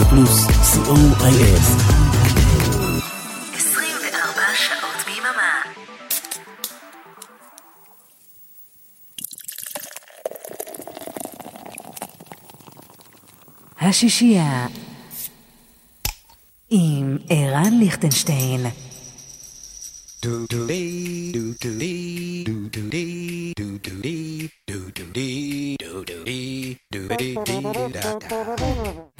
רדיו פלוס, co.il. 24 שעות ביממה. השישייה עם ערן ליכטנשטיין. Do do dee do do dee do do dee do do dee do do dee do do dee do dee dee da da.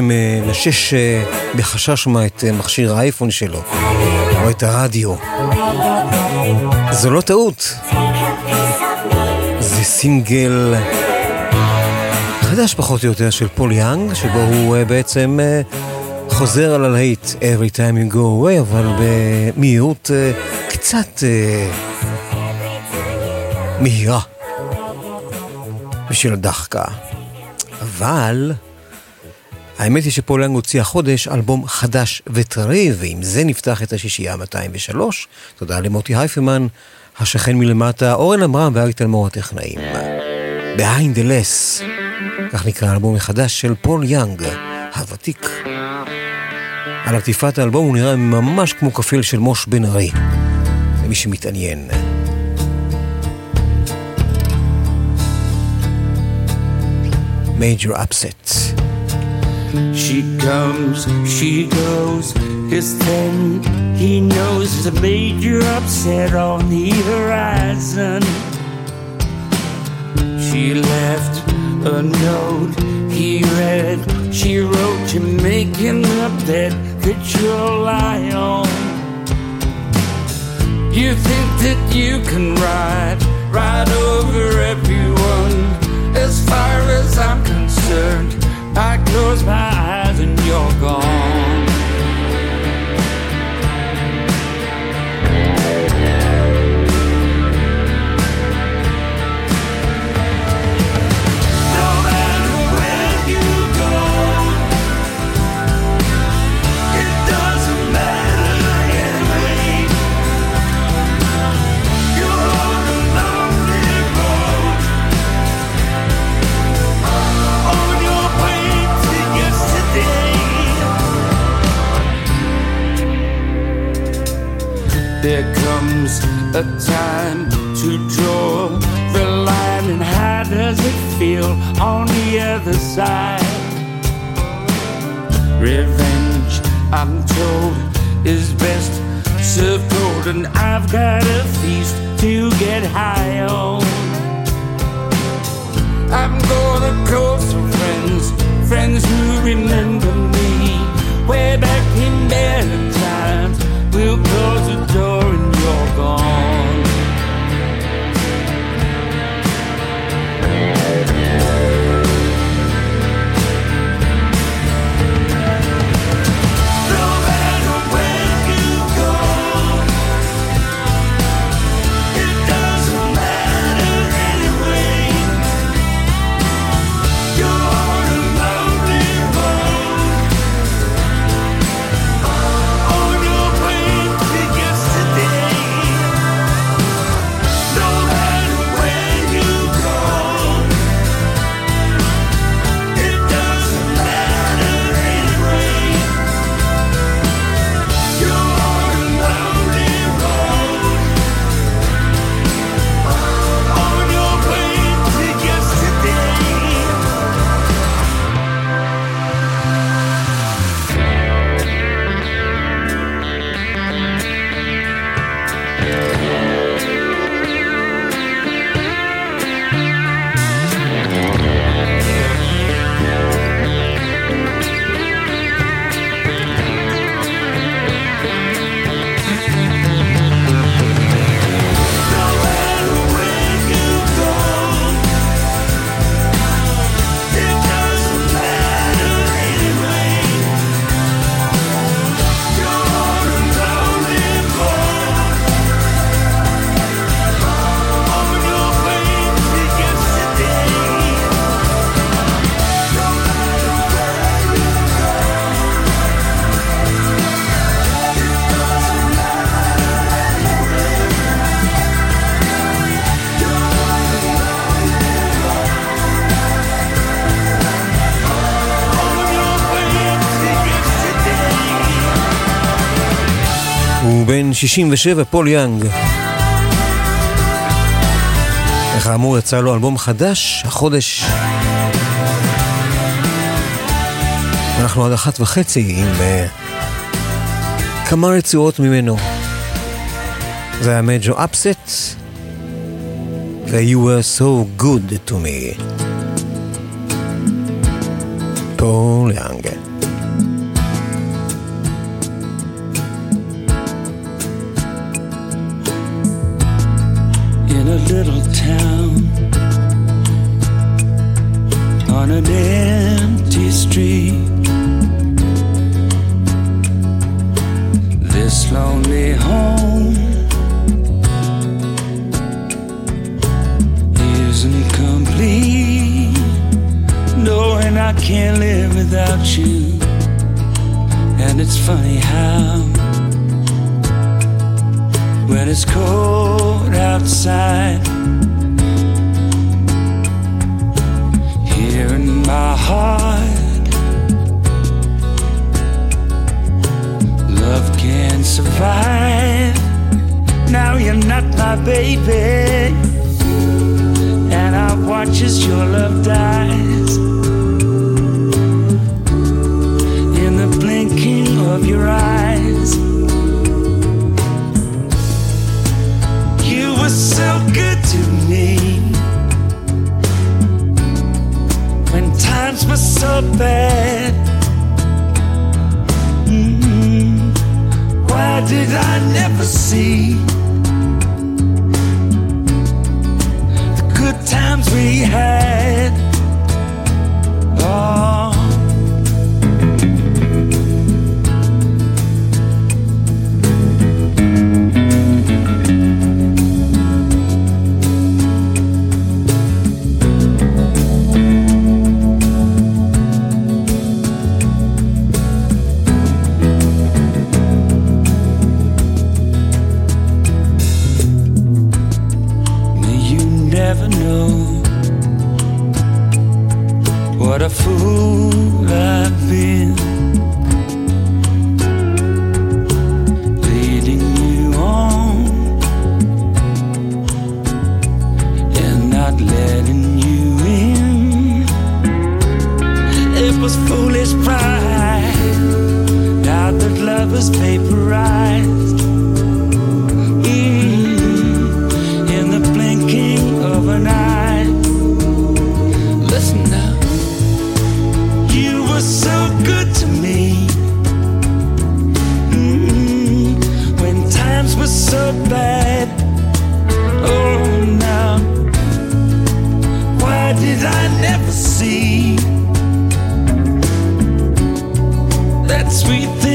מי שממשש אה, בחשש מה את אה, מכשיר האייפון שלו, או את הרדיו. זו לא טעות. זה סינגל חדש פחות או יותר של פול יאנג, שבו הוא אה, בעצם אה, חוזר על הלהיט Every time you go away, אבל במהירות אה, קצת אה, מהירה. בשביל הדחקה. אבל האמת היא שפול יאנג הוציא החודש אלבום חדש וטרי, ועם זה נפתח את השישייה 203. תודה למוטי הייפמן, השכן מלמטה, אורן עמרם ואריק תלמור הטכנאים. The Less, כך נקרא האלבום החדש של פול יאנג, הוותיק. על עטיפת האלבום הוא נראה ממש כמו כפיל של מוש בן ארי, למי שמתעניין. Major Upset. She comes, she goes. His then he knows there's a major upset on the horizon. She left a note he read. She wrote to make him the bed that you'll lie on. You think that you can ride, ride over everyone. As far as I'm concerned I close my eyes and you're gone. There comes a time to draw the line, and how does it feel on the other side? Revenge, I'm told, is best served cold, and I've got a feast to get high on. I'm gonna call some friends, friends who remember me way back in better times. We'll call 67, פול יאנג. וכאמור יצא לו אלבום חדש החודש. אנחנו עד אחת וחצי עם uh, כמה רצועות ממנו. זה היה מג'ו אפסט, ו-You were so good to me. פול יאנג. sweet thing.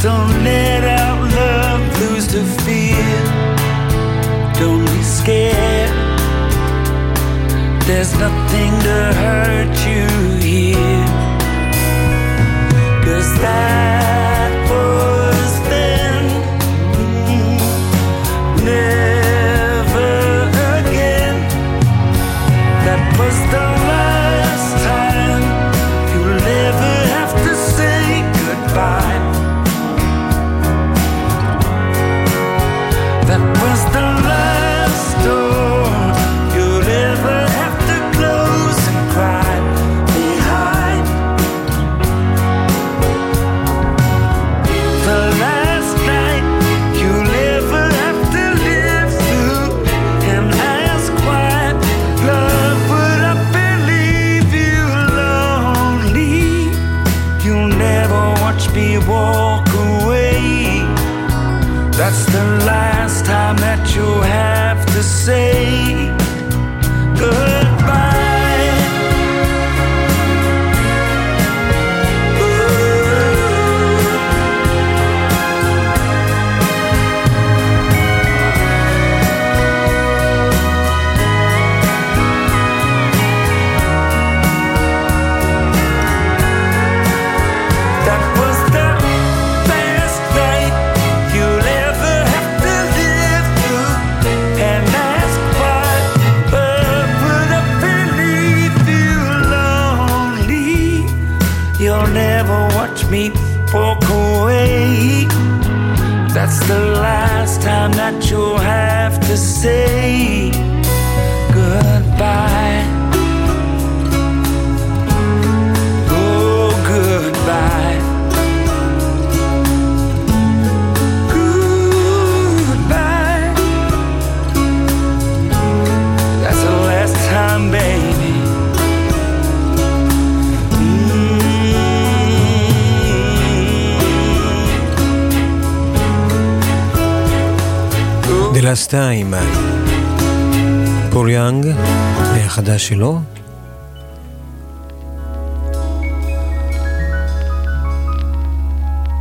Don't let out love lose to fear. Don't be scared. There's nothing to hurt you here. Cause I גלאס טיים. פול יאנג, החדש שלו.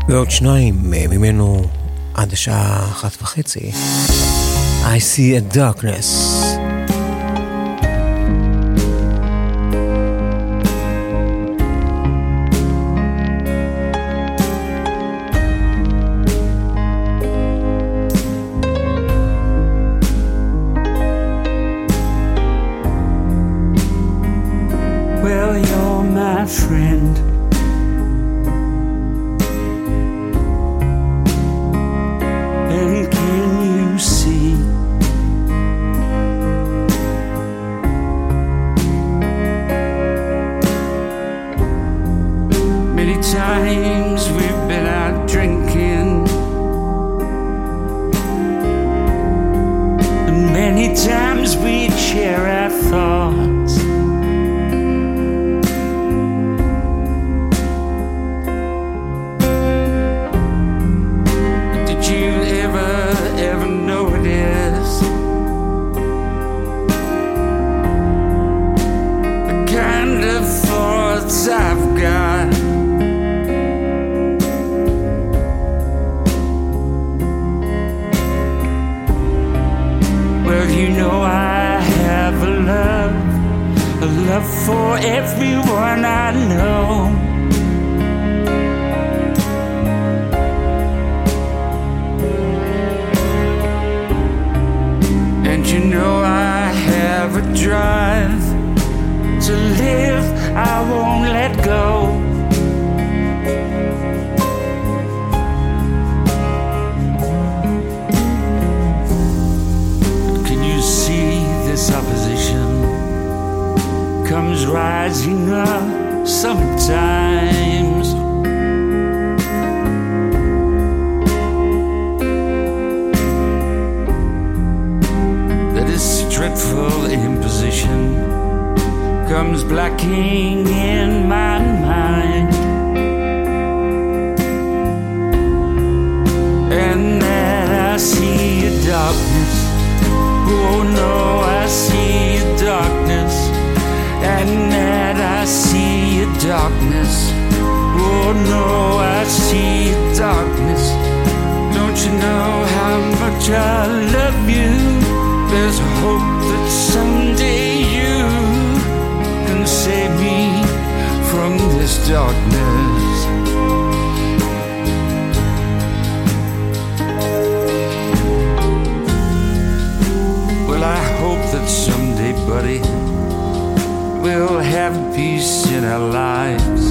ועוד שניים ממנו עד השעה אחת וחצי. I see a darkness. For everyone I know. And you know I have a drive to live, I won't let go. Rising up sometimes? that this dreadful imposition comes blacking in my mind. And that I see a darkness. Oh no, I see a darkness. And that I see a darkness. Oh no, I see a darkness. Don't you know how much I love you? There's hope that someday you can save me from this darkness. Well, I hope that someday, buddy, we'll have peace in our lives.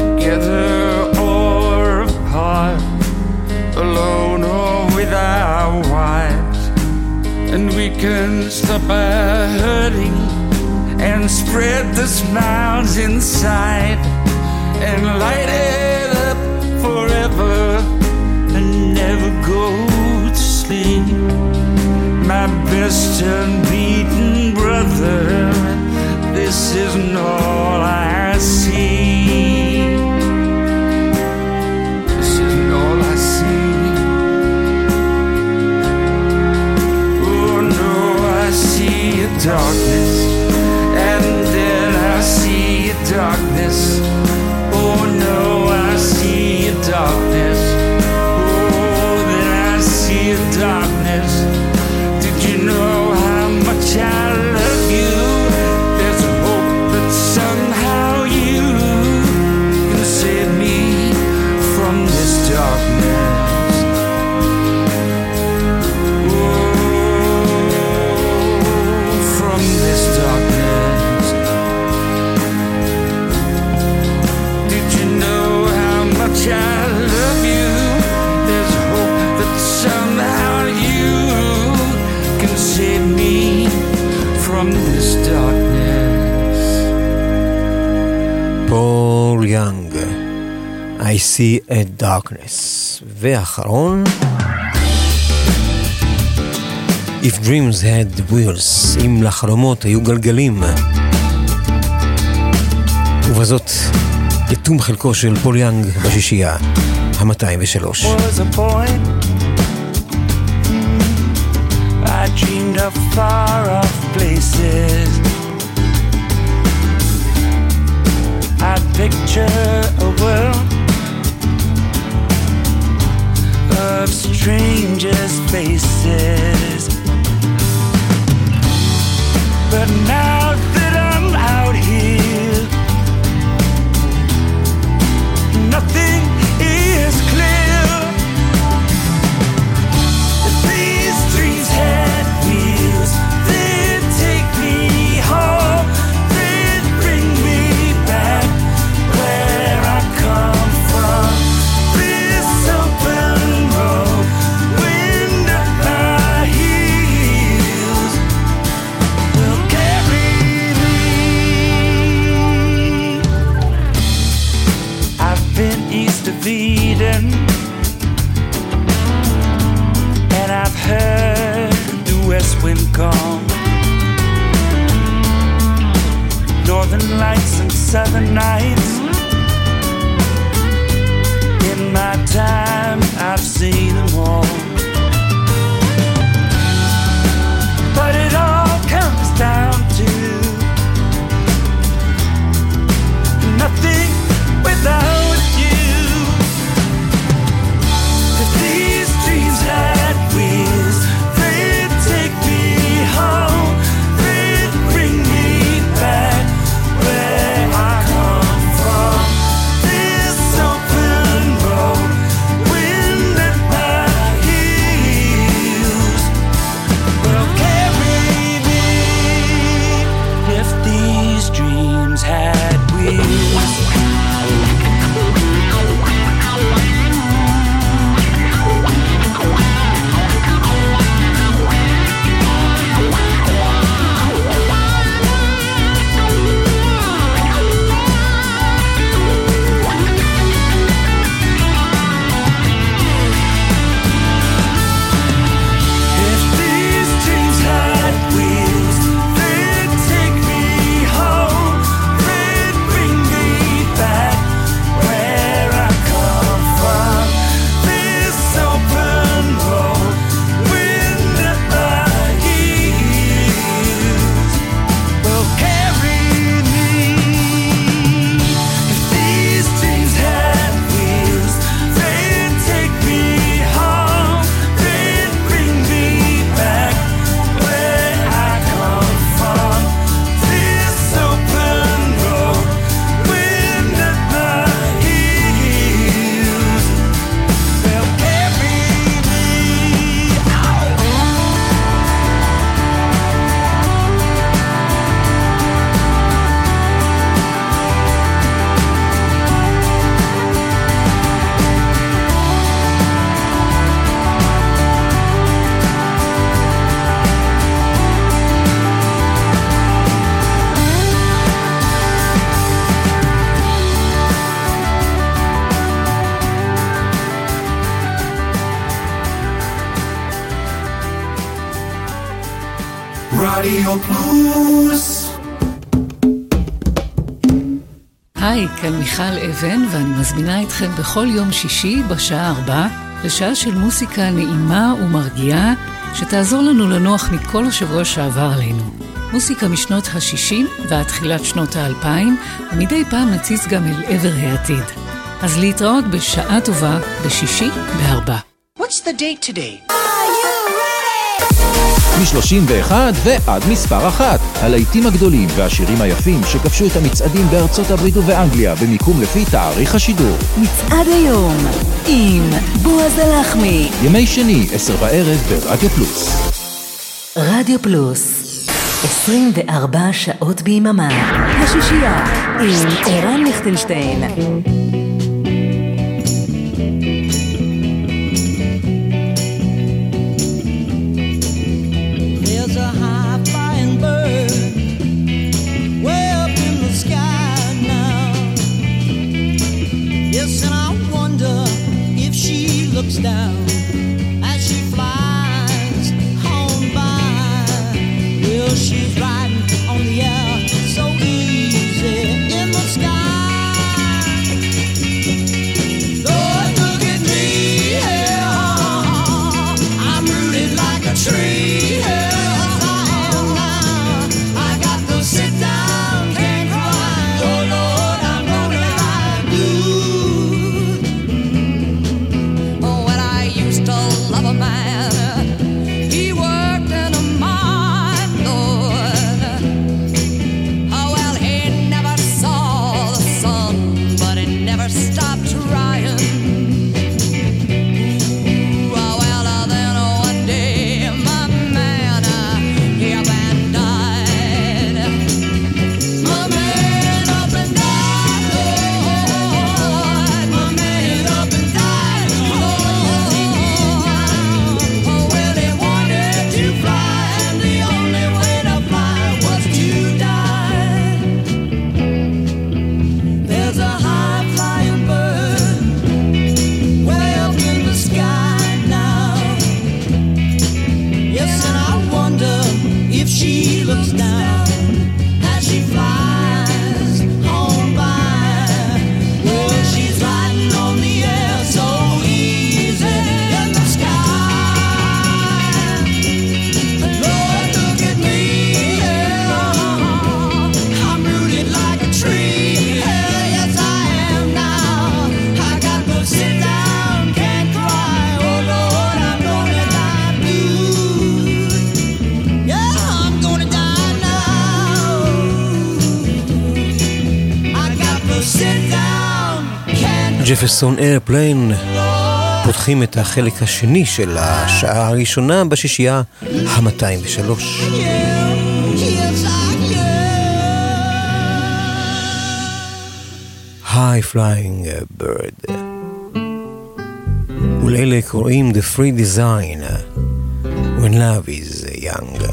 Together or apart alone or with our wives. And we can stop our hurting and spread the smiles inside and light it up forever and never go to sleep. My best unbeaten brother, this isn't all I see. This isn't all I see. Oh no, I see a darkness, and then I see a darkness. Oh no, I see a darkness. Oh, then I see a darkness. Did you know how much I I see a darkness. ואחרון, If dreams had wheels, אם לחלומות היו גלגלים. ובזאת, יתום חלקו של פול יאנג בשישייה, ה-203. was a point I dreamed of far off places. I picture a world strangers' faces. But now wind call Northern lights and southern nights. In my time I've seen מיכל אבן, ואני מזמינה אתכם בכל יום שישי בשעה ארבע לשעה של מוסיקה נעימה ומרגיעה, שתעזור לנו לנוח מכל השבוע שעבר עלינו. מוסיקה משנות ה-60 ועד תחילת שנות האלפיים, ומדי פעם נציץ גם אל עבר העתיד. אז להתראות בשעה טובה בשישי בארבע. What's the date today? מ-31 ועד מספר אחת. הלהיטים הגדולים והשירים היפים שכבשו את המצעדים בארצות הברית ובאנגליה במיקום לפי תאריך השידור. מצעד היום עם בועז הלחמי. ימי שני, עשר בערב ברדיו פלוס. רדיו פלוס 24 שעות ביממה. השישייה עם ערן ליכטנשטיין. Jefferson Airplane פותחים את החלק השני של השעה הראשונה בשישייה ה-203. High Flying Bird ולאלה קוראים The Free Design When Love is Young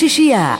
西西呀、啊。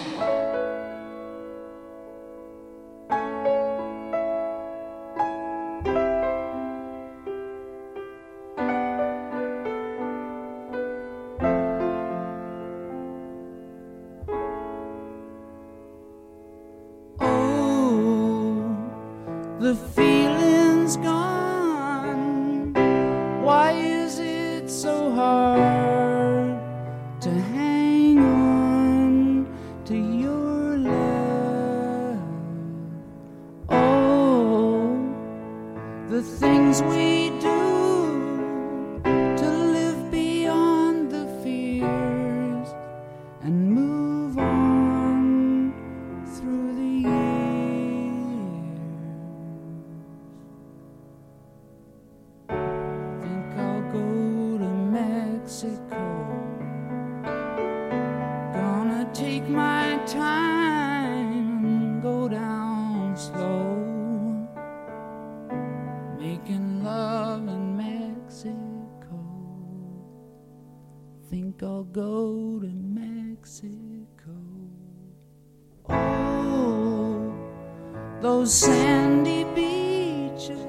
those sandy beaches.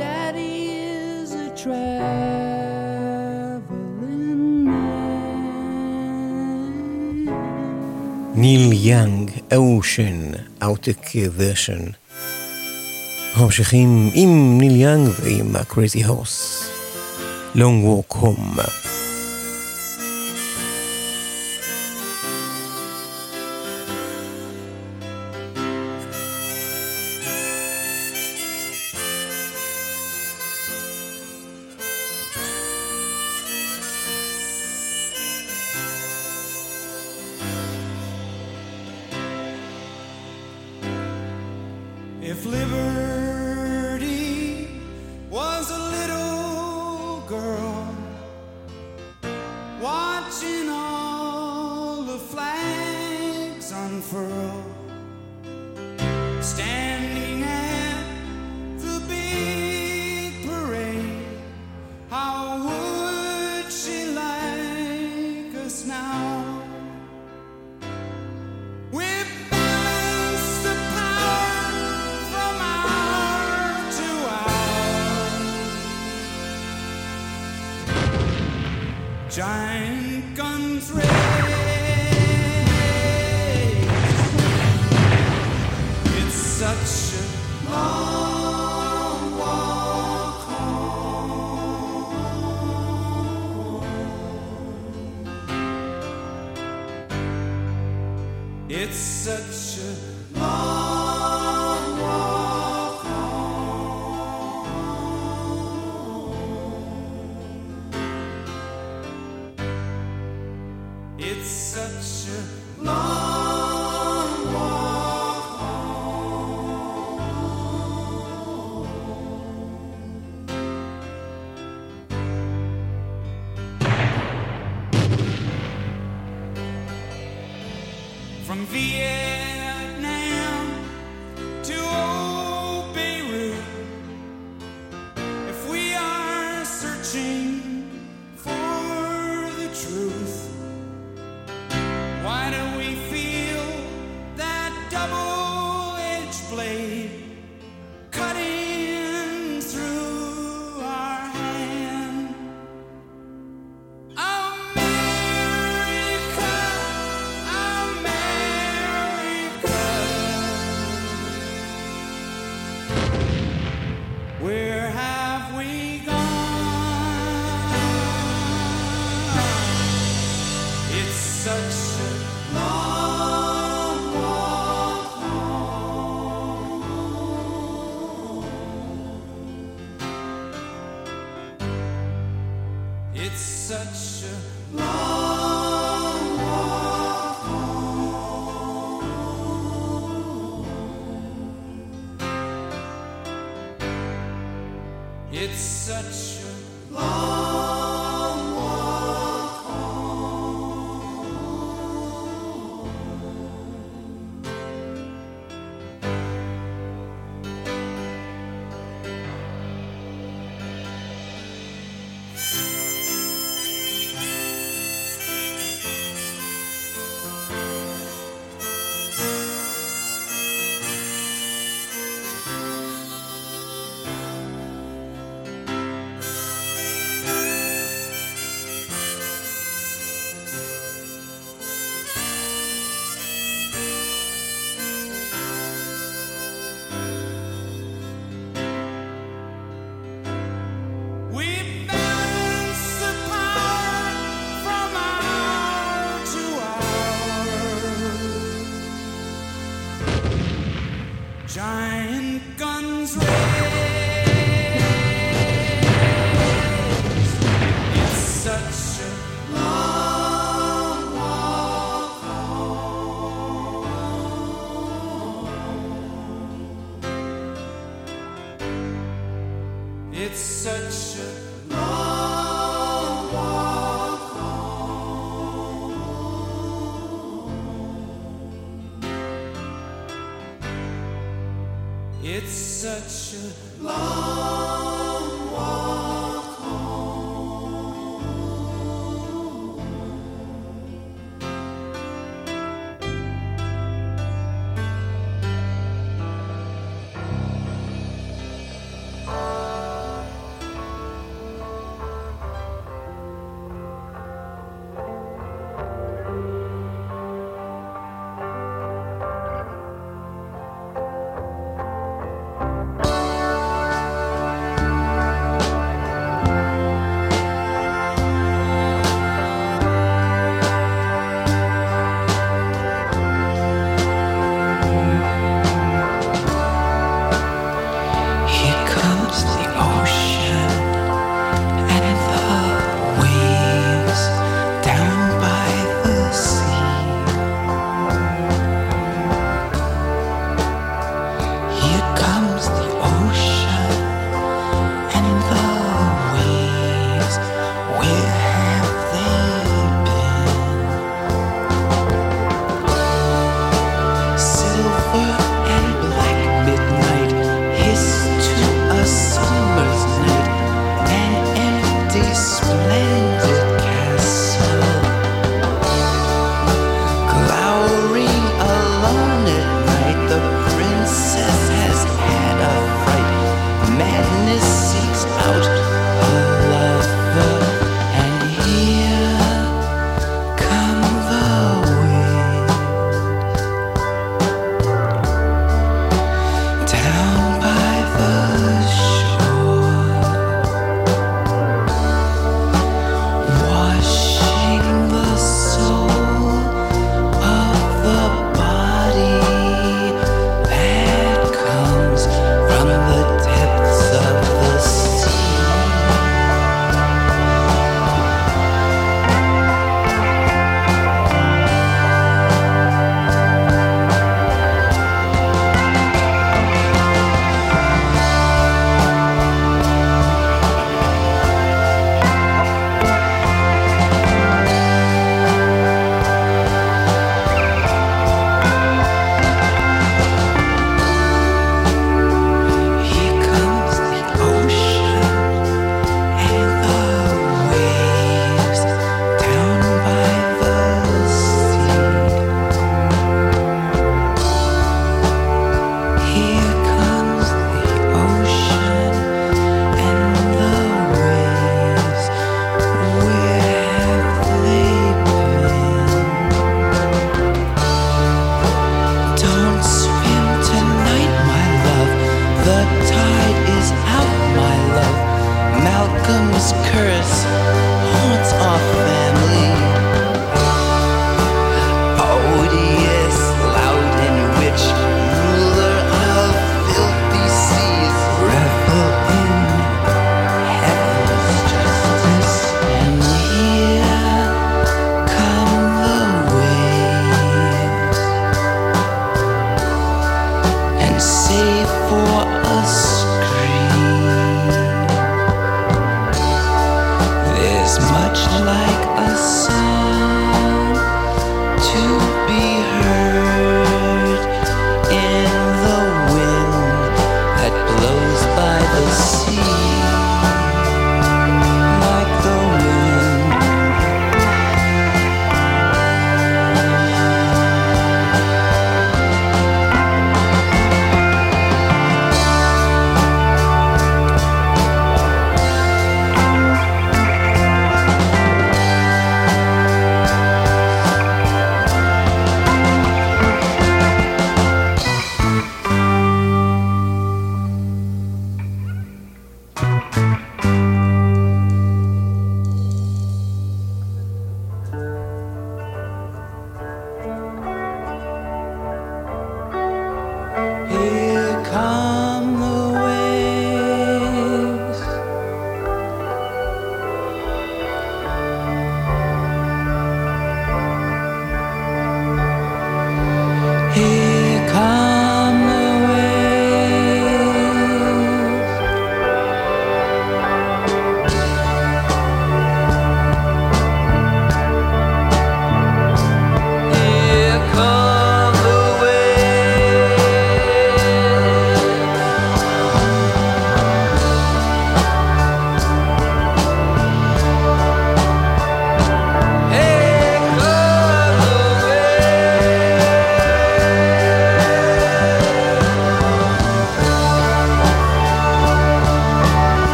Daddy is a traveling man. ניל יאנג, אושן, אאוטק ורשן. ממשיכים עם ניל יאנג ועם הקרייזי הורס. Long Walk Home. Giant guns raised.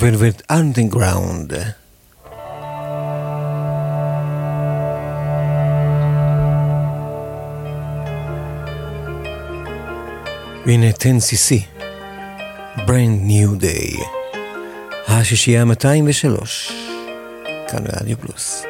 Velvet Underground. והנה 10CC, Brand New Day, השישייה 203, כאן רדיו פלוס.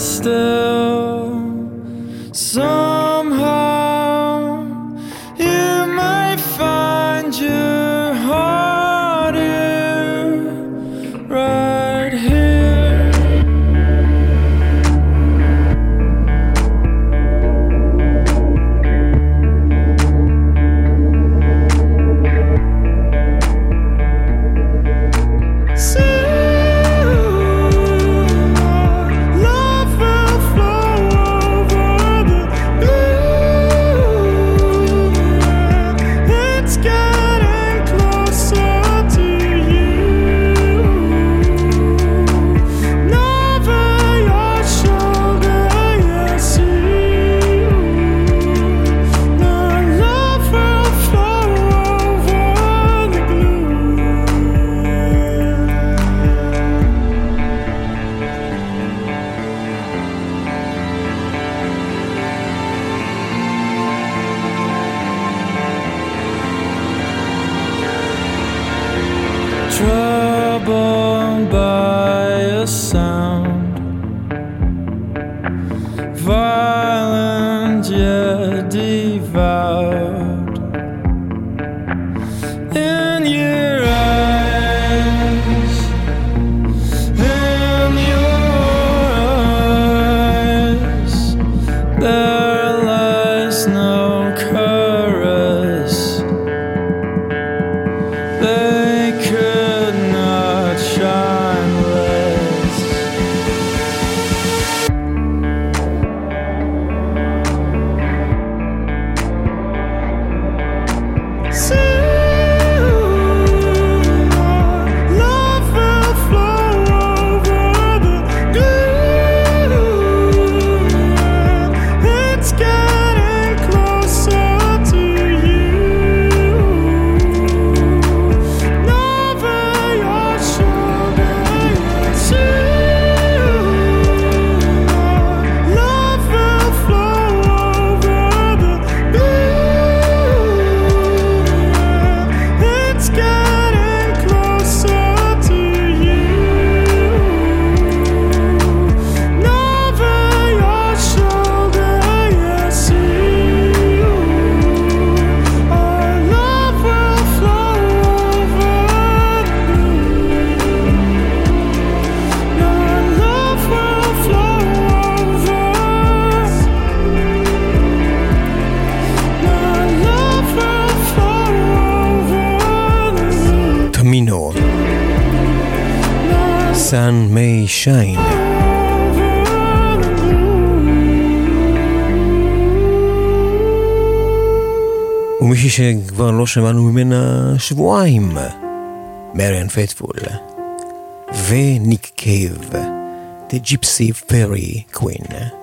And שכבר לא שמענו ממנה שבועיים, מריאן פייטפול, וניק קייב, The Gypsy Fairy Queen.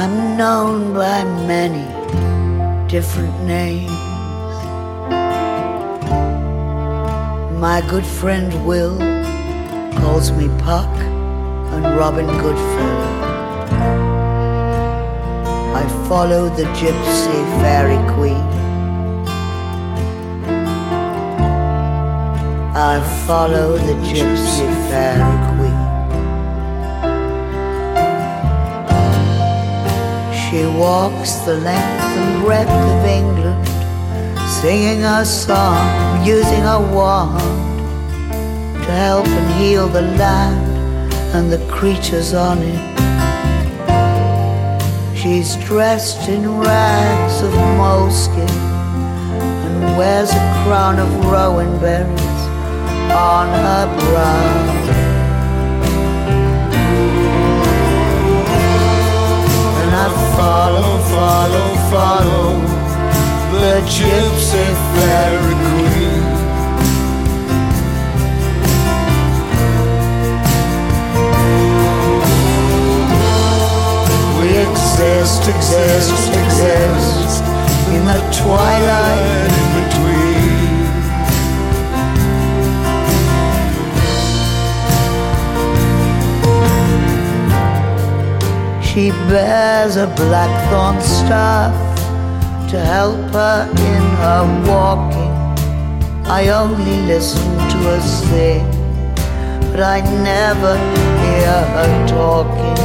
I'm known by many different names. My good friend Will calls me Puck and Robin Goodfellow. I follow the gypsy fairy queen. I follow the gypsy fairy queen. She walks the length and breadth of England, singing a song, using a wand to help and heal the land and the creatures on it. She's dressed in rags of moleskin and wears a crown of rowan berries on her brow. Follow, follow, follow the gypsy fairy queen. We exist, exist, exist in the twilight She bears a blackthorn staff to help her in her walking. I only listen to her sing, but I never hear her talking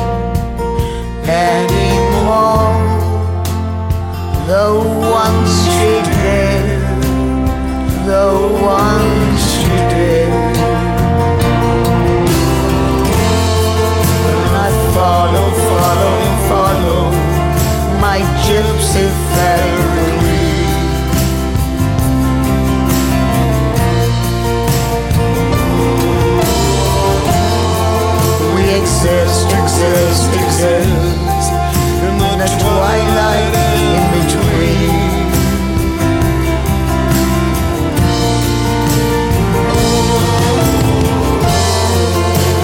anymore. Though once she did, though once she did. follow, follow, follow my gypsy fairy. We exist, exist, exist in the twilight in between.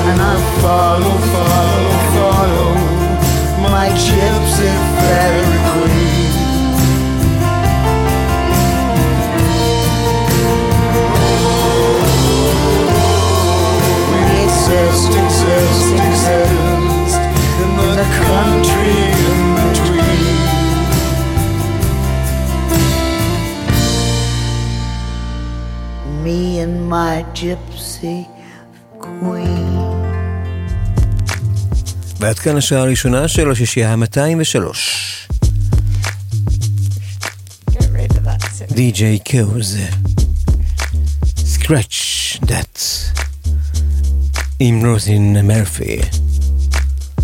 And I follow, follow gypsy fairy queen. We exist, exist, exist in the country in between. Me and my gypsy. ועד כאן השעה הראשונה של השישייה ה-203. די.ג'יי קוז, Scratch That עם רוזין מרפי.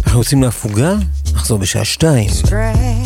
אנחנו רוצים להפוגה, נחזור בשעה שתיים. Scratch.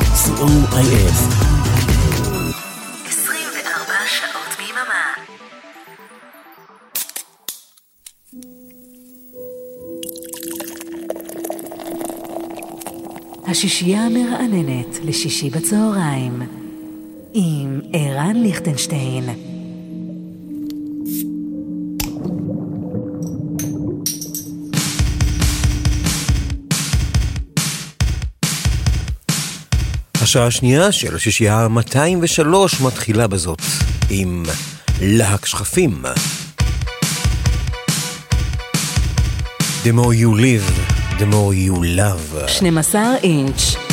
co.il השישייה המרעננת לשישי בצהריים עם ערן ליכטנשטיין. השעה השנייה של השישייה 203 מתחילה בזאת עם להק שכפים. The more you live, the more you love. 12 אינץ'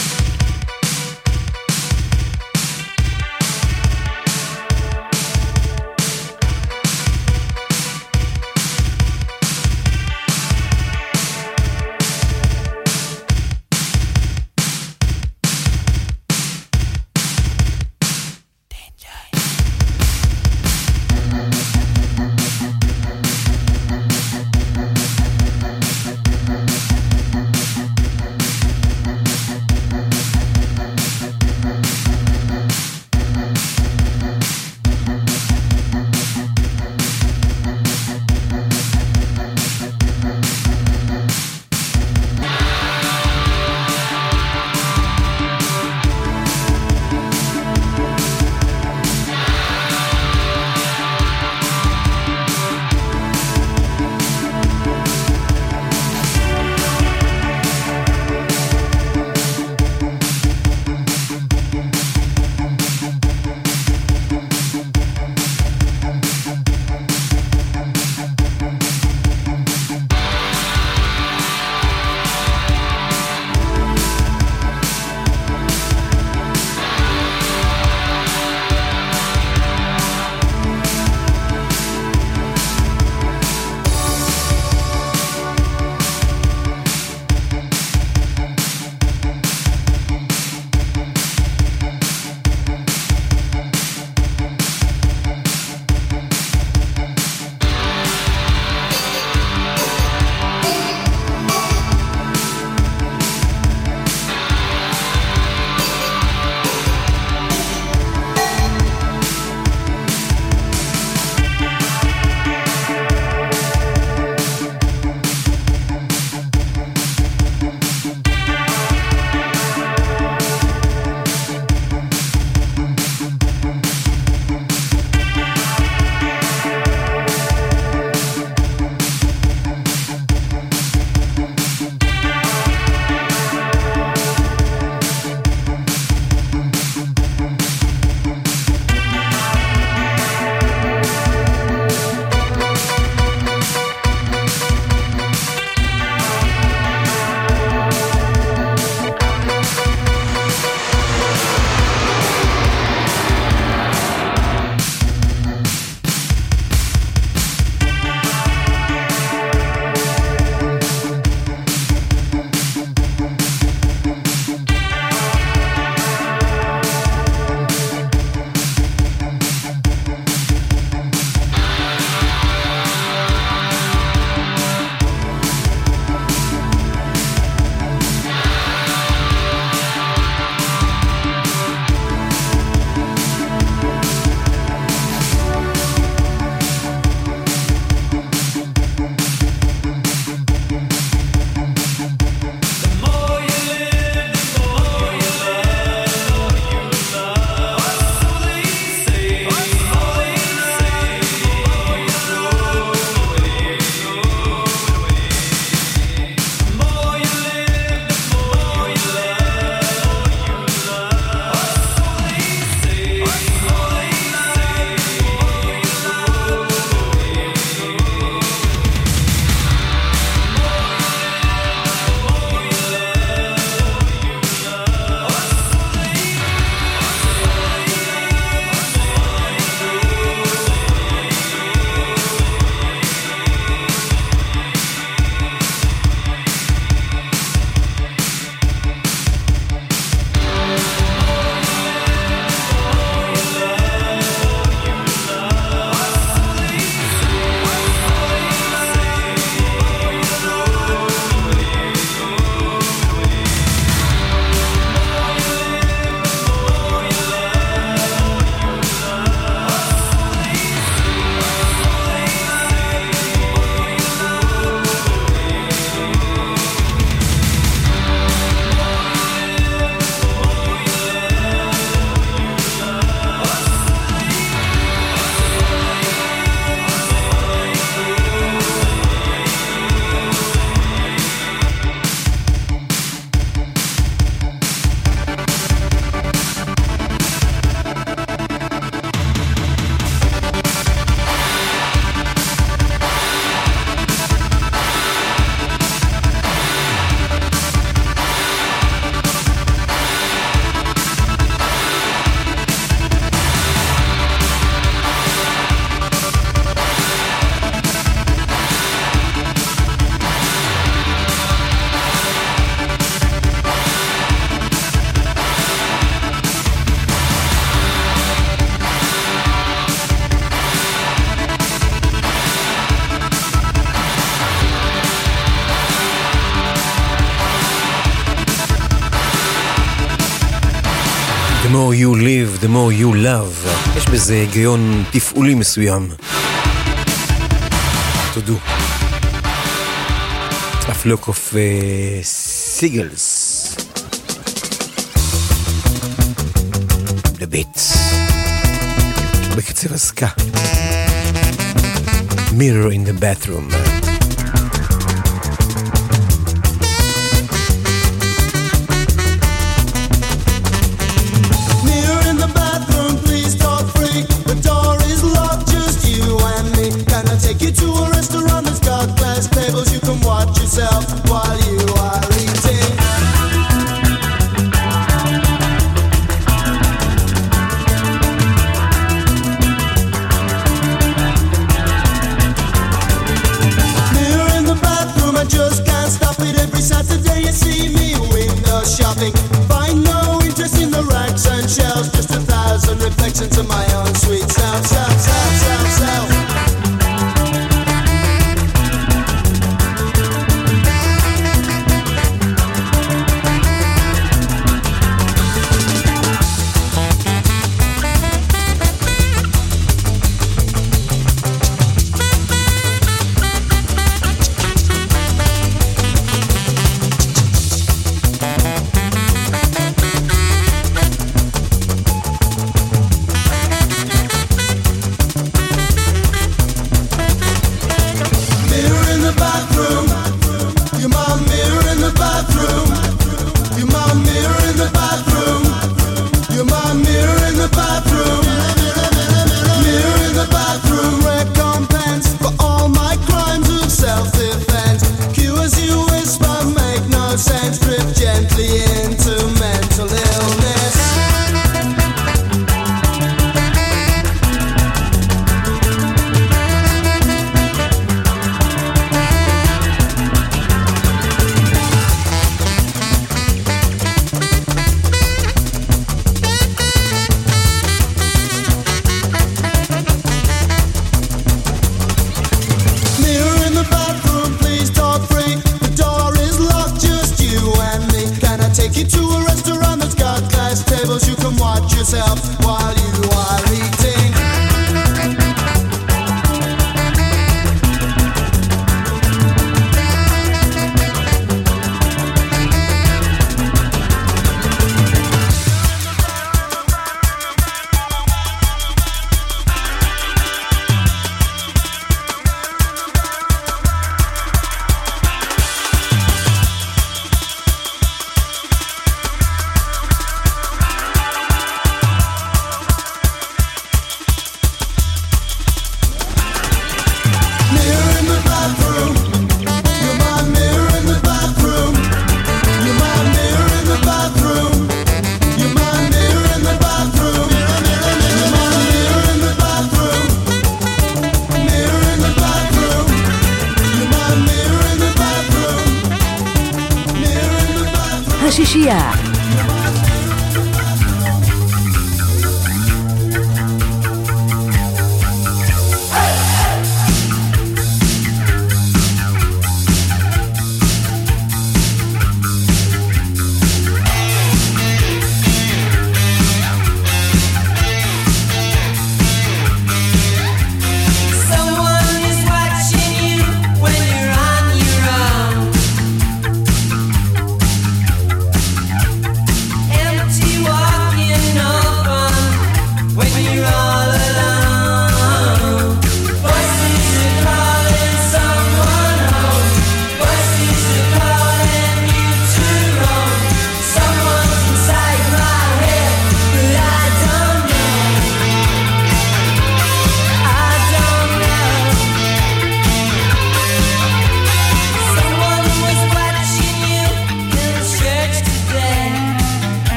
For You Love. יש בזה היגיון תפעולי מסוים. תודו. A flock of uh, seagulls. The beats. בקצב עסקה. Mirror in the bathroom.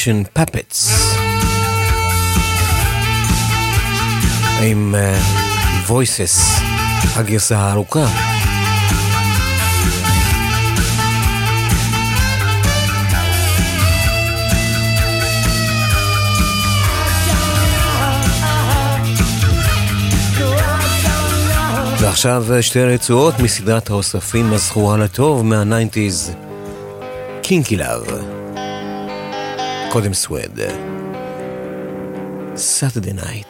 הפאשן פאפטס. עם וויסס, הגרסה הארוכה. ועכשיו שתי רצועות מסדרת האוספים הזכורה לטוב מהניינטיז, קינקי לאב. קודם סווד. סאטרדי נייט.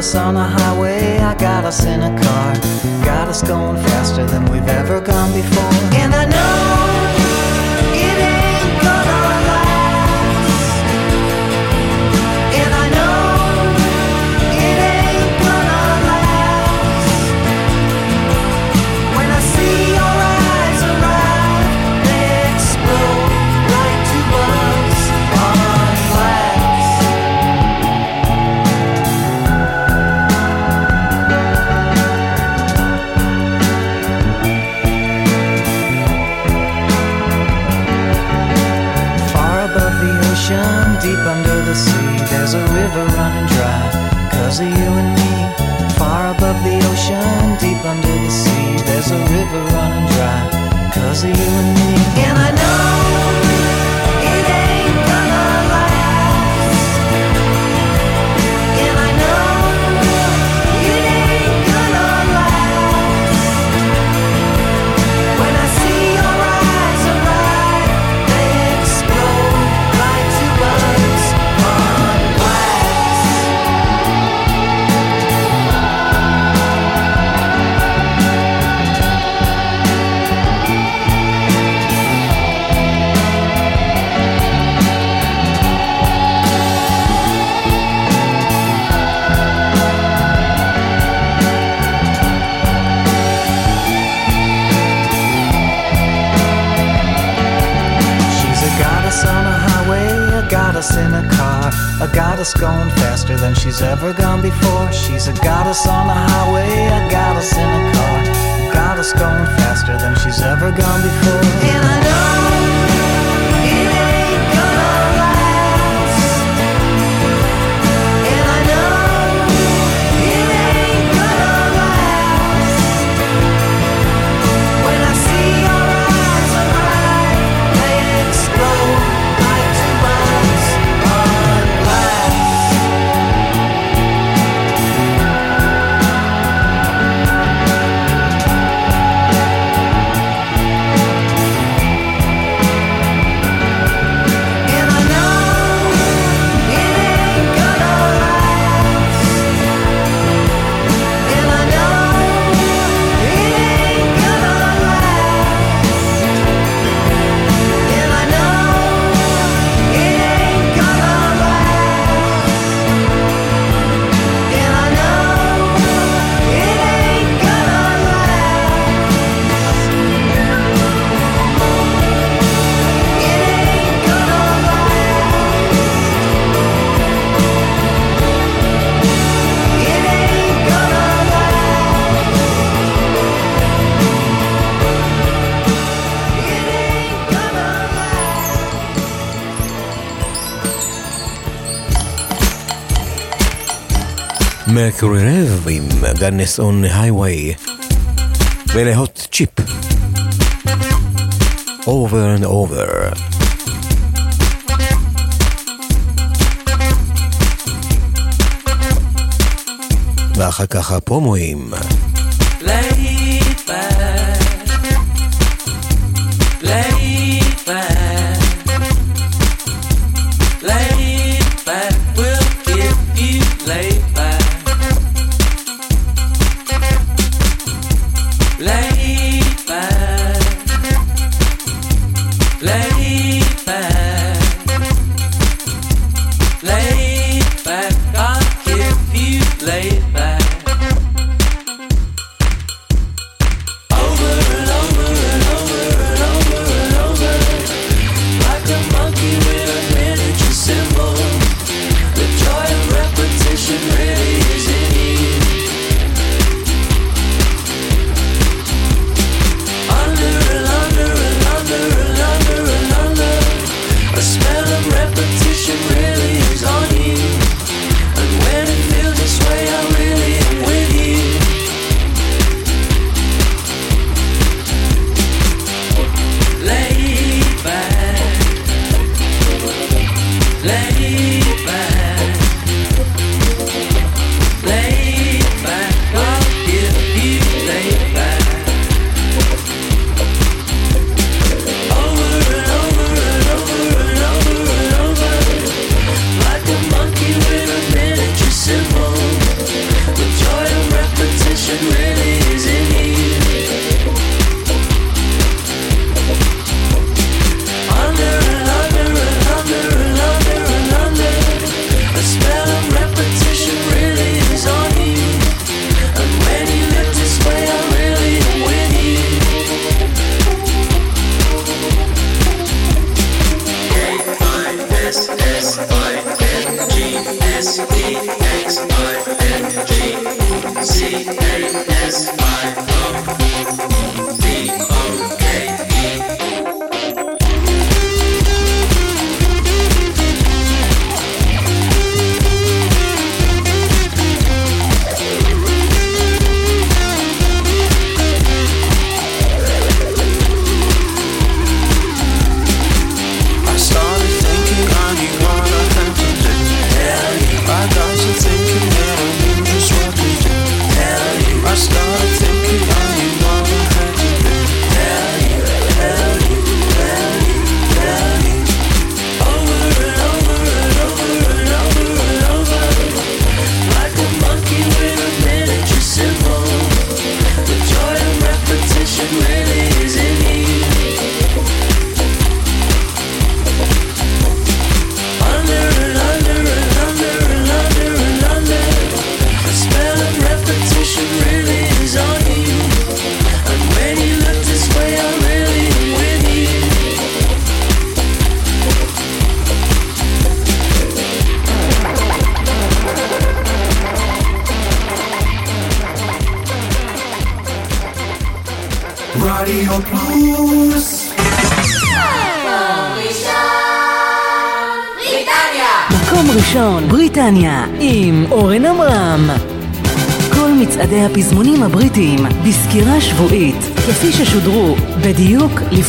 us on a highway. I got us in a car. Got us going faster than we've ever gone before. And I מרקורי רב עם גאנס און הייווי ולהוט צ'יפ. Over and over. ואחר כך הפומואים. carita.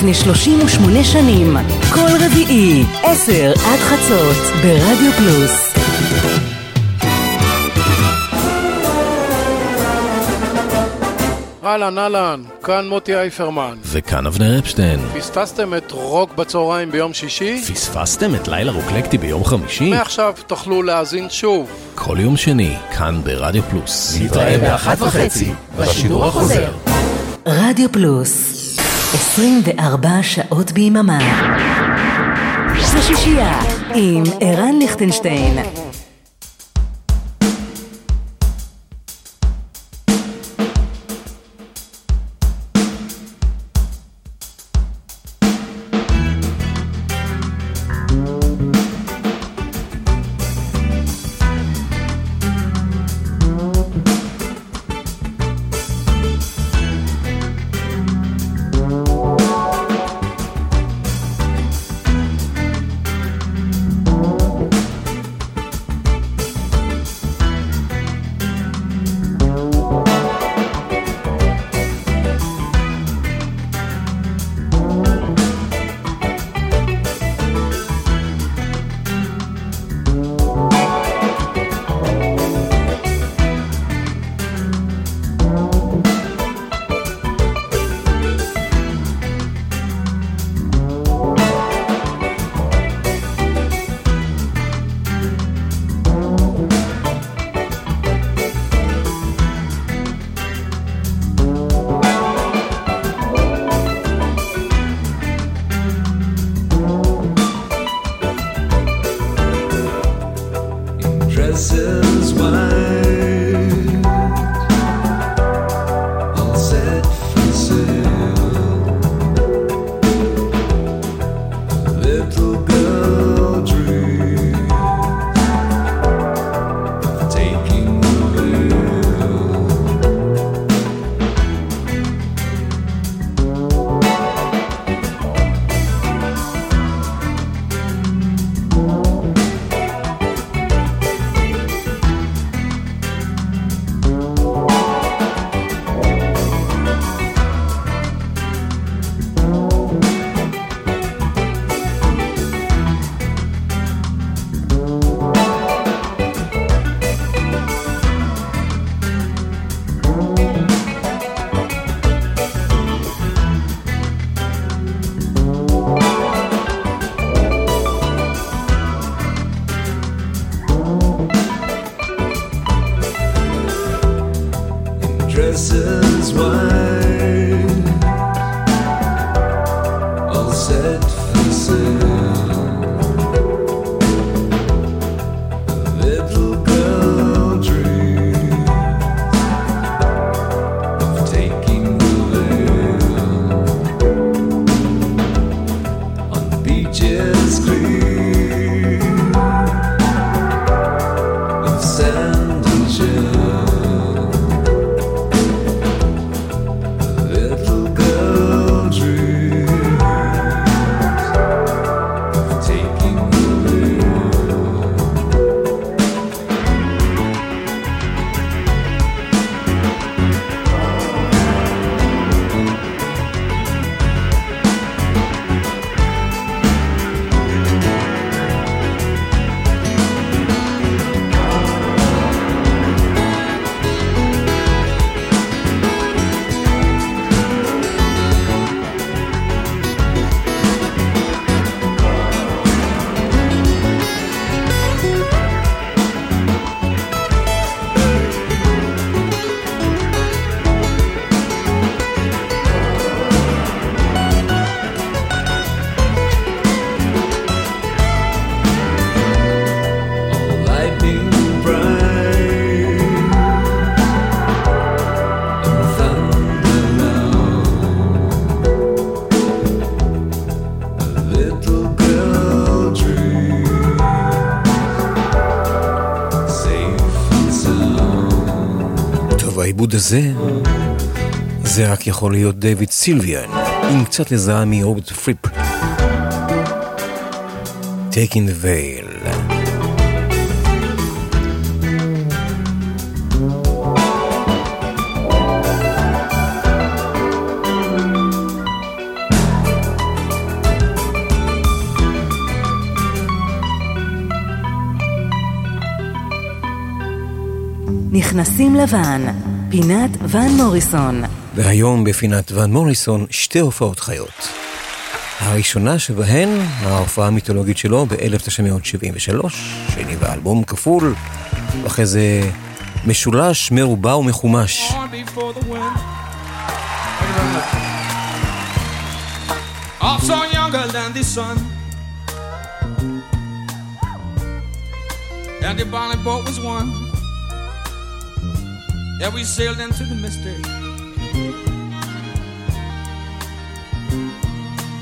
לפני 38 שנים. כל רביעי, 10 עד חצות, ברדיו פלוס. אהלן, אהלן, כאן מוטי אייפרמן. וכאן אבנר אפשטיין. פספסתם את רוק בצהריים ביום שישי? פספסתם את לילה רוקלקטי ביום חמישי? מעכשיו תוכלו להאזין שוב. כל יום שני, כאן ברדיו פלוס. נתראה באחת וחצי, בשידור החוזר. רדיו פלוס, 24 שעות ביממה. השישייה עם ערן ליכטנשטיין. העיבוד הזה זה רק יכול להיות דיוויד סילביאן, עם קצת עזרה מרוברט פריפ. Taking the veil. נכנסים לבן, פינת ון מוריסון. והיום בפינת ון מוריסון שתי הופעות חיות. הראשונה שבהן, ההופעה המיתולוגית שלו ב-1973, שהניבה אלבום כפול, ואחרי זה משולש, מרובע ומחומש. Also younger than the sun. And the bonnet boat was one. Yeah, we sailed into the mystery.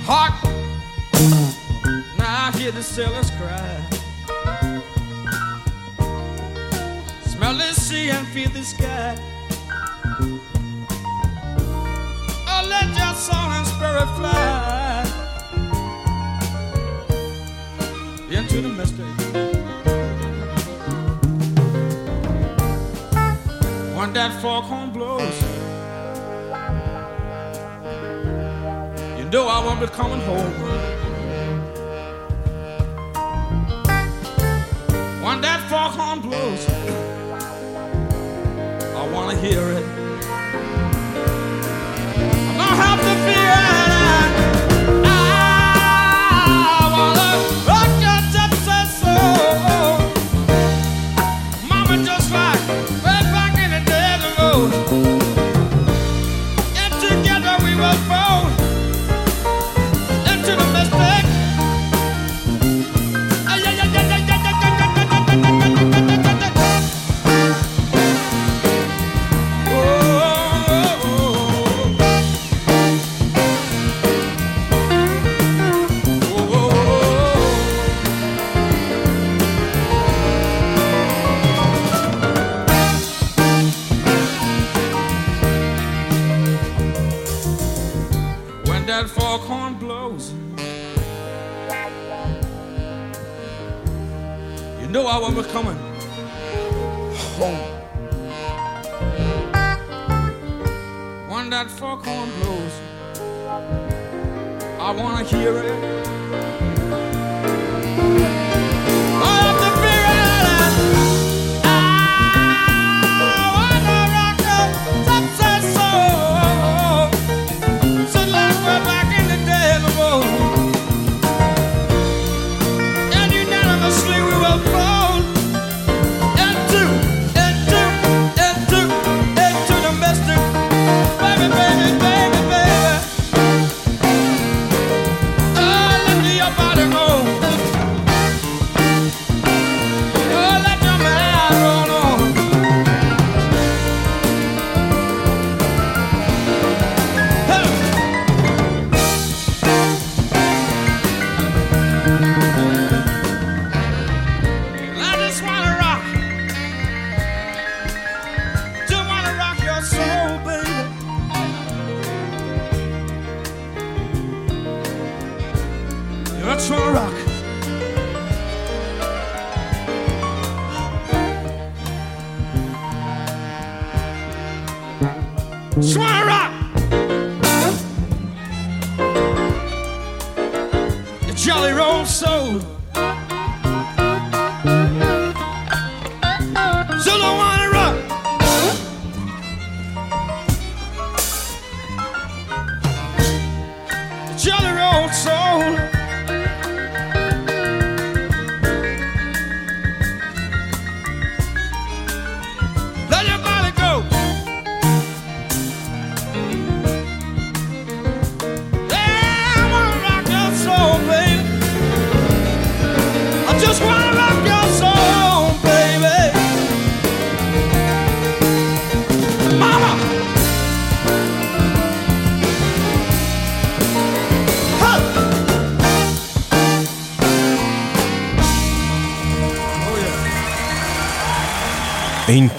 Hark! Now I hear the sailors cry. Smell the sea and feel the sky. Oh, let your soul and spirit fly into the mystery. When that foghorn blows, you know I won't be coming home. When that foghorn blows, I wanna hear it. I'm gonna have to feel it.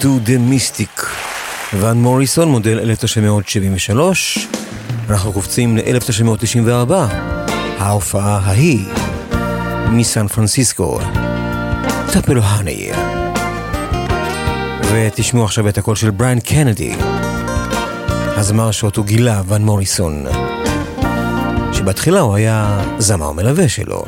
Into the Mystic. ון מוריסון, מודל 1973. אנחנו קופצים ל-1994, ההופעה ההיא מסן פרנסיסקו, טפלוהני. ותשמעו עכשיו את הקול של בריין קנדי, הזמר שאותו גילה ון מוריסון, שבתחילה הוא היה זמר מלווה שלו.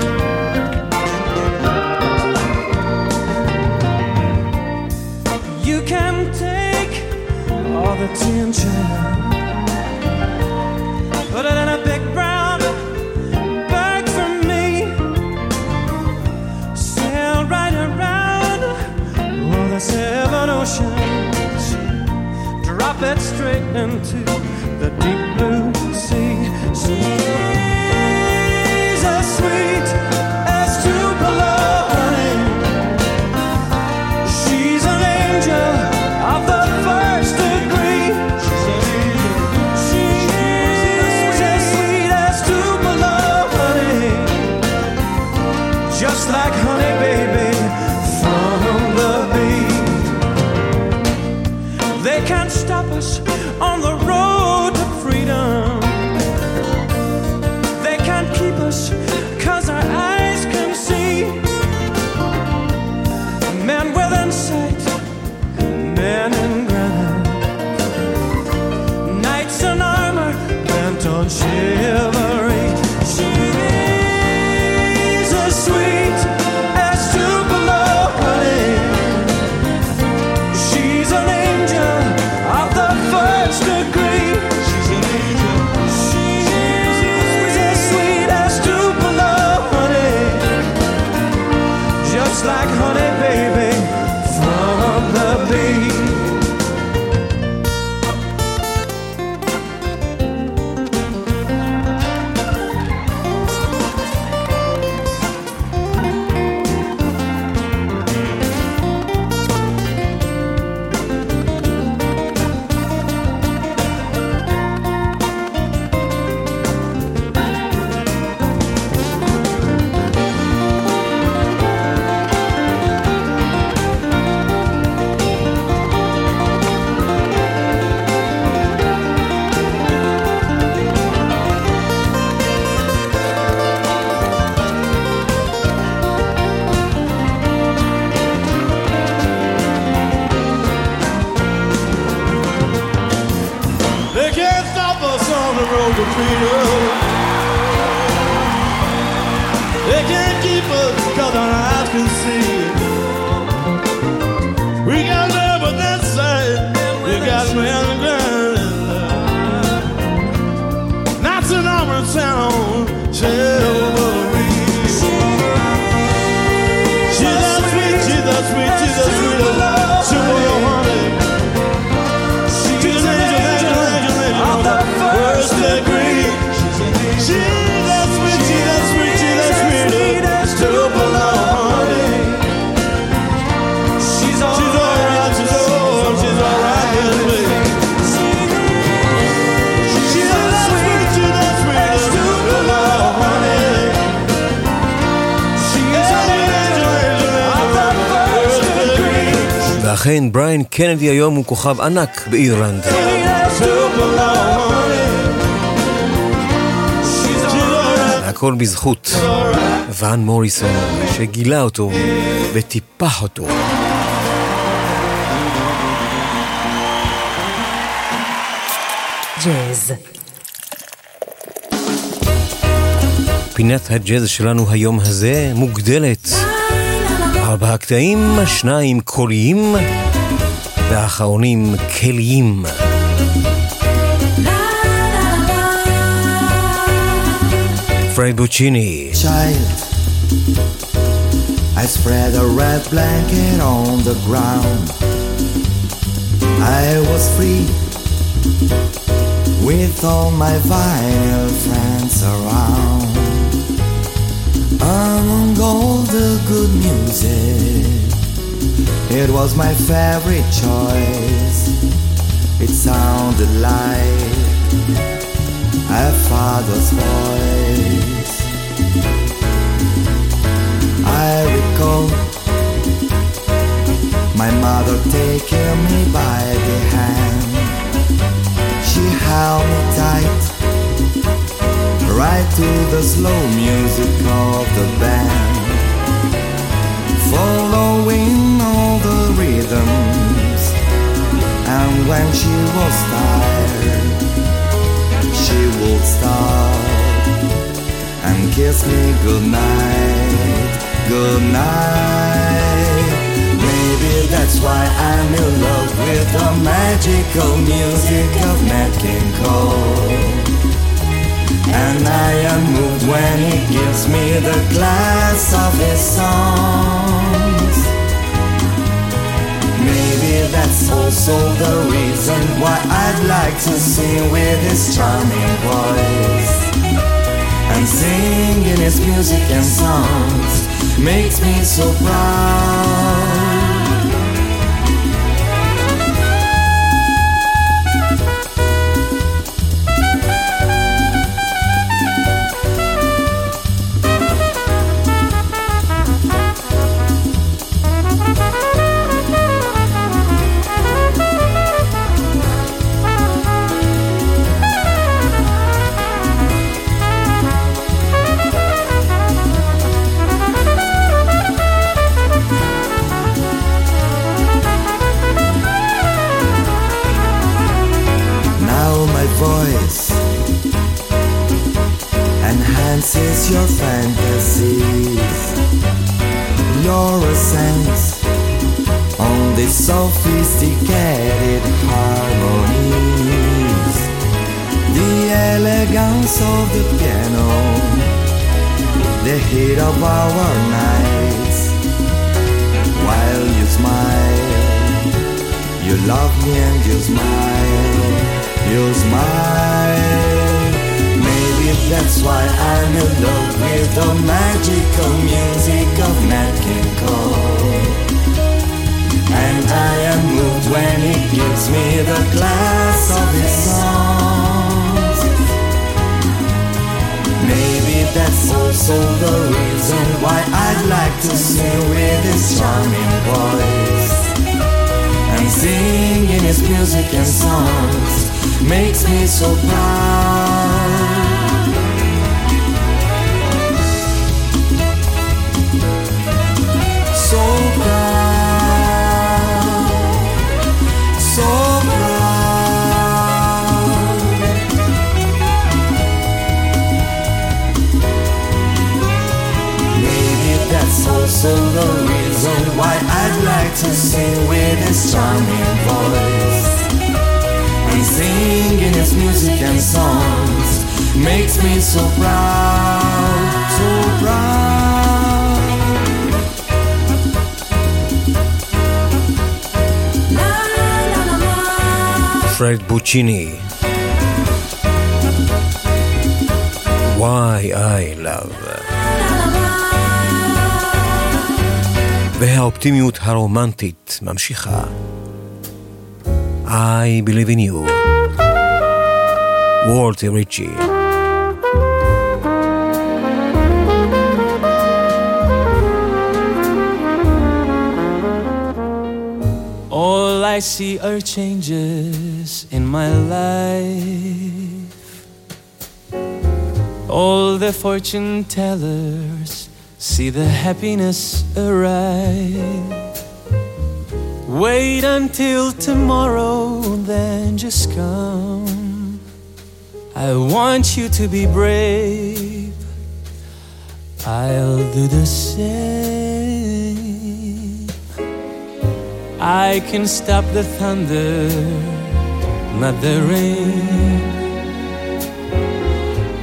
קנדי היום הוא כוכב ענק באירלנד. הכל בזכות ון מוריסון, שגילה אותו וטיפח אותו. ג'אז. פינת הג'אז שלנו היום הזה מוגדלת. ארבעה קטעים, שניים קוליים, והאחרונים כליים. פריי בוצ'יני. child. I spread a red blanket on the ground. I was free with all my vinyl friends around. Among all the good music, it was my favorite choice. It sounded like a father's voice. I recall my mother taking me by the hand She held me tight right to the slow music of the band, the rhythms. And when she was tired, she would stop and kiss me goodnight, goodnight. Maybe that's why I'm in love with the magical music of Nat King Cole. And I am moved when he gives me the glass of his songs. That's also the reason why I'd like to sing with his charming voice. And singing his music and songs makes me so proud. הרומנטית ממשיכה. I believe in you. וולטי ריצ'י. All I see are changes in my life. All the fortune tellers see the happiness arrive. Wait until tomorrow, then just come. I want you to be brave. I'll do the same. I can stop the thunder, not the rain.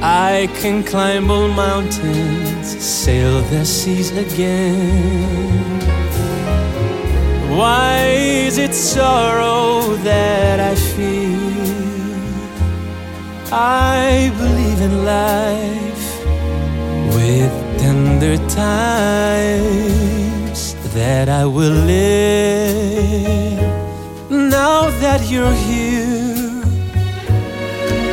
I can climb all mountains, sail the seas again. Why is it sorrow that I feel? I believe in life with tender times that I will live. Now that you're here,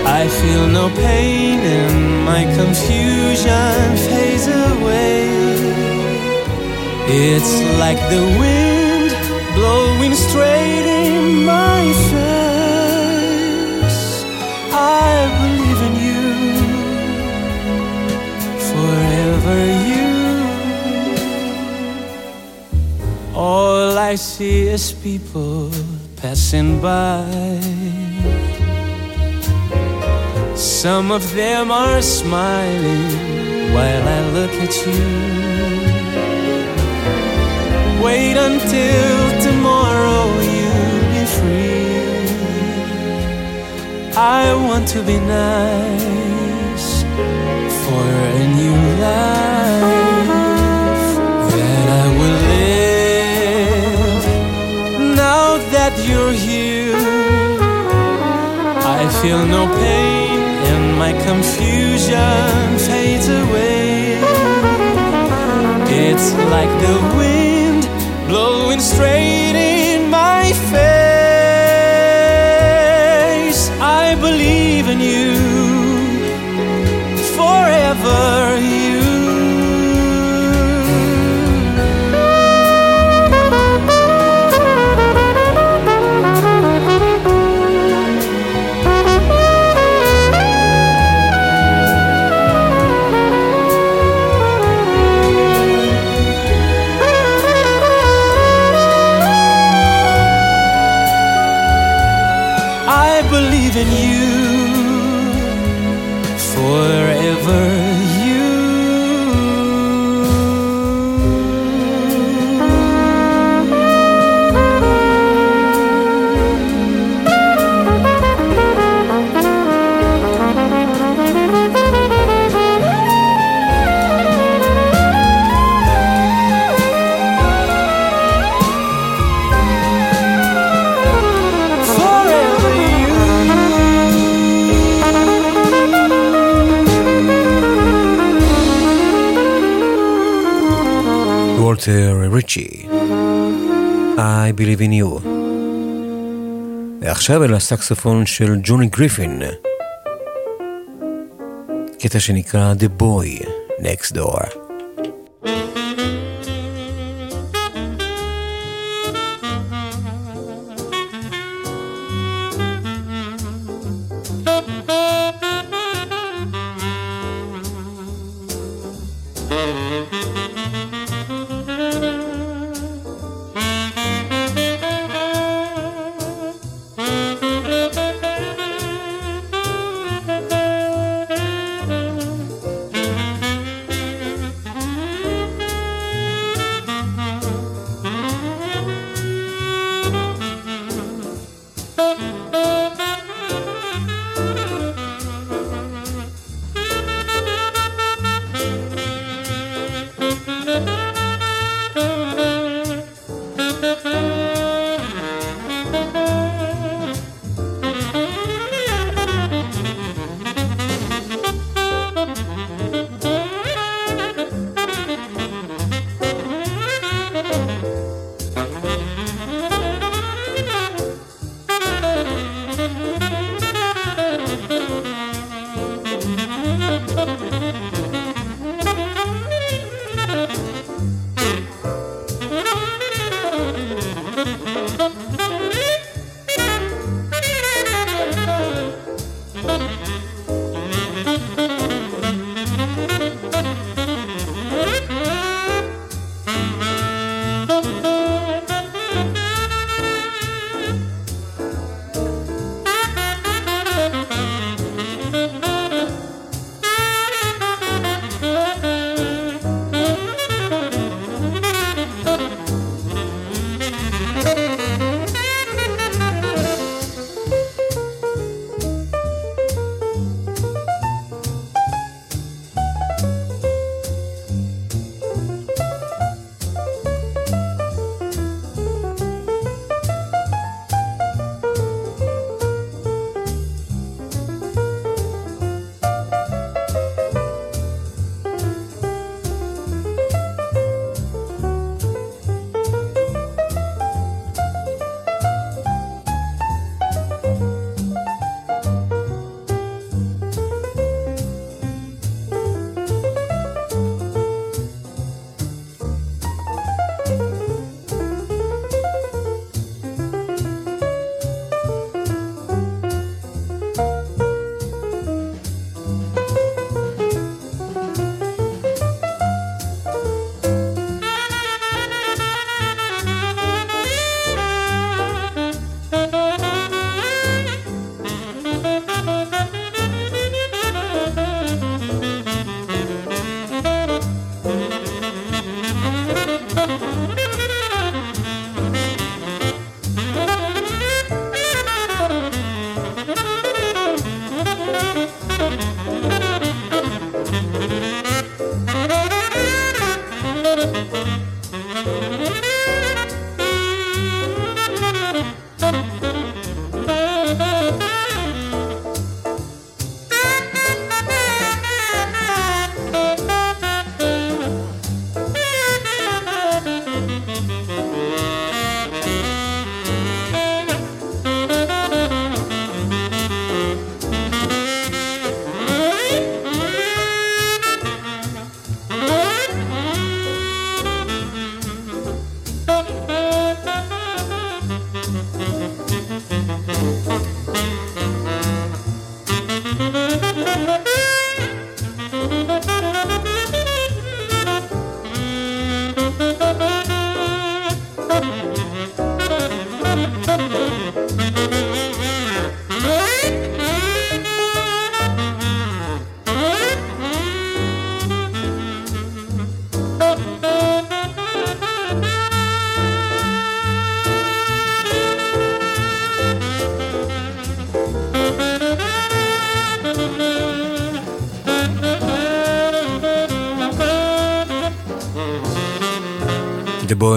I feel no pain and my confusion fades away. It's like the wind blowing straight in my face. I believe in you, forever you. All I see is people passing by. Some of them are smiling while I look at you. Wait until I want to be nice for a new life that I will live. Now that you're here, I feel no pain and my confusion fades away. It's like the wind blowing straight in my face. In you forever. You. I believe in you וולטר ריצ'י, I Believe in You. ועכשיו אל הסקסופון של ג'וני גריפין, קטע שנקרא The Boy Next Door.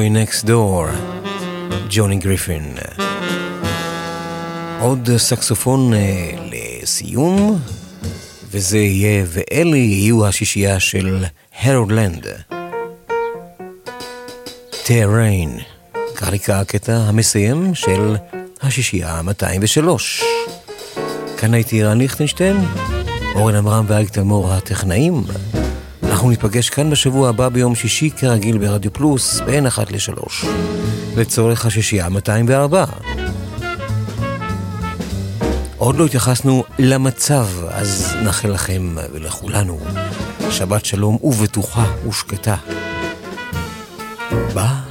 Boy Next Door, ג'וני גריפין. עוד סקסופון אה, לסיום, וזה יהיה ואלי יהיו השישייה של הרולנד. טראין, כך נקרא הקטע המסיים של השישייה ה-203. כאן הייתי רן ליכטנשטיין, אורן עמרם ואריק תלמור הטכנאים. אנחנו ניפגש כאן בשבוע הבא ביום שישי כרגיל ברדיו פלוס בין אחת לשלוש לצורך השישייה 204. עוד לא התייחסנו למצב, אז נאחל לכם ולכולנו שבת שלום ובטוחה ושקטה. ביי.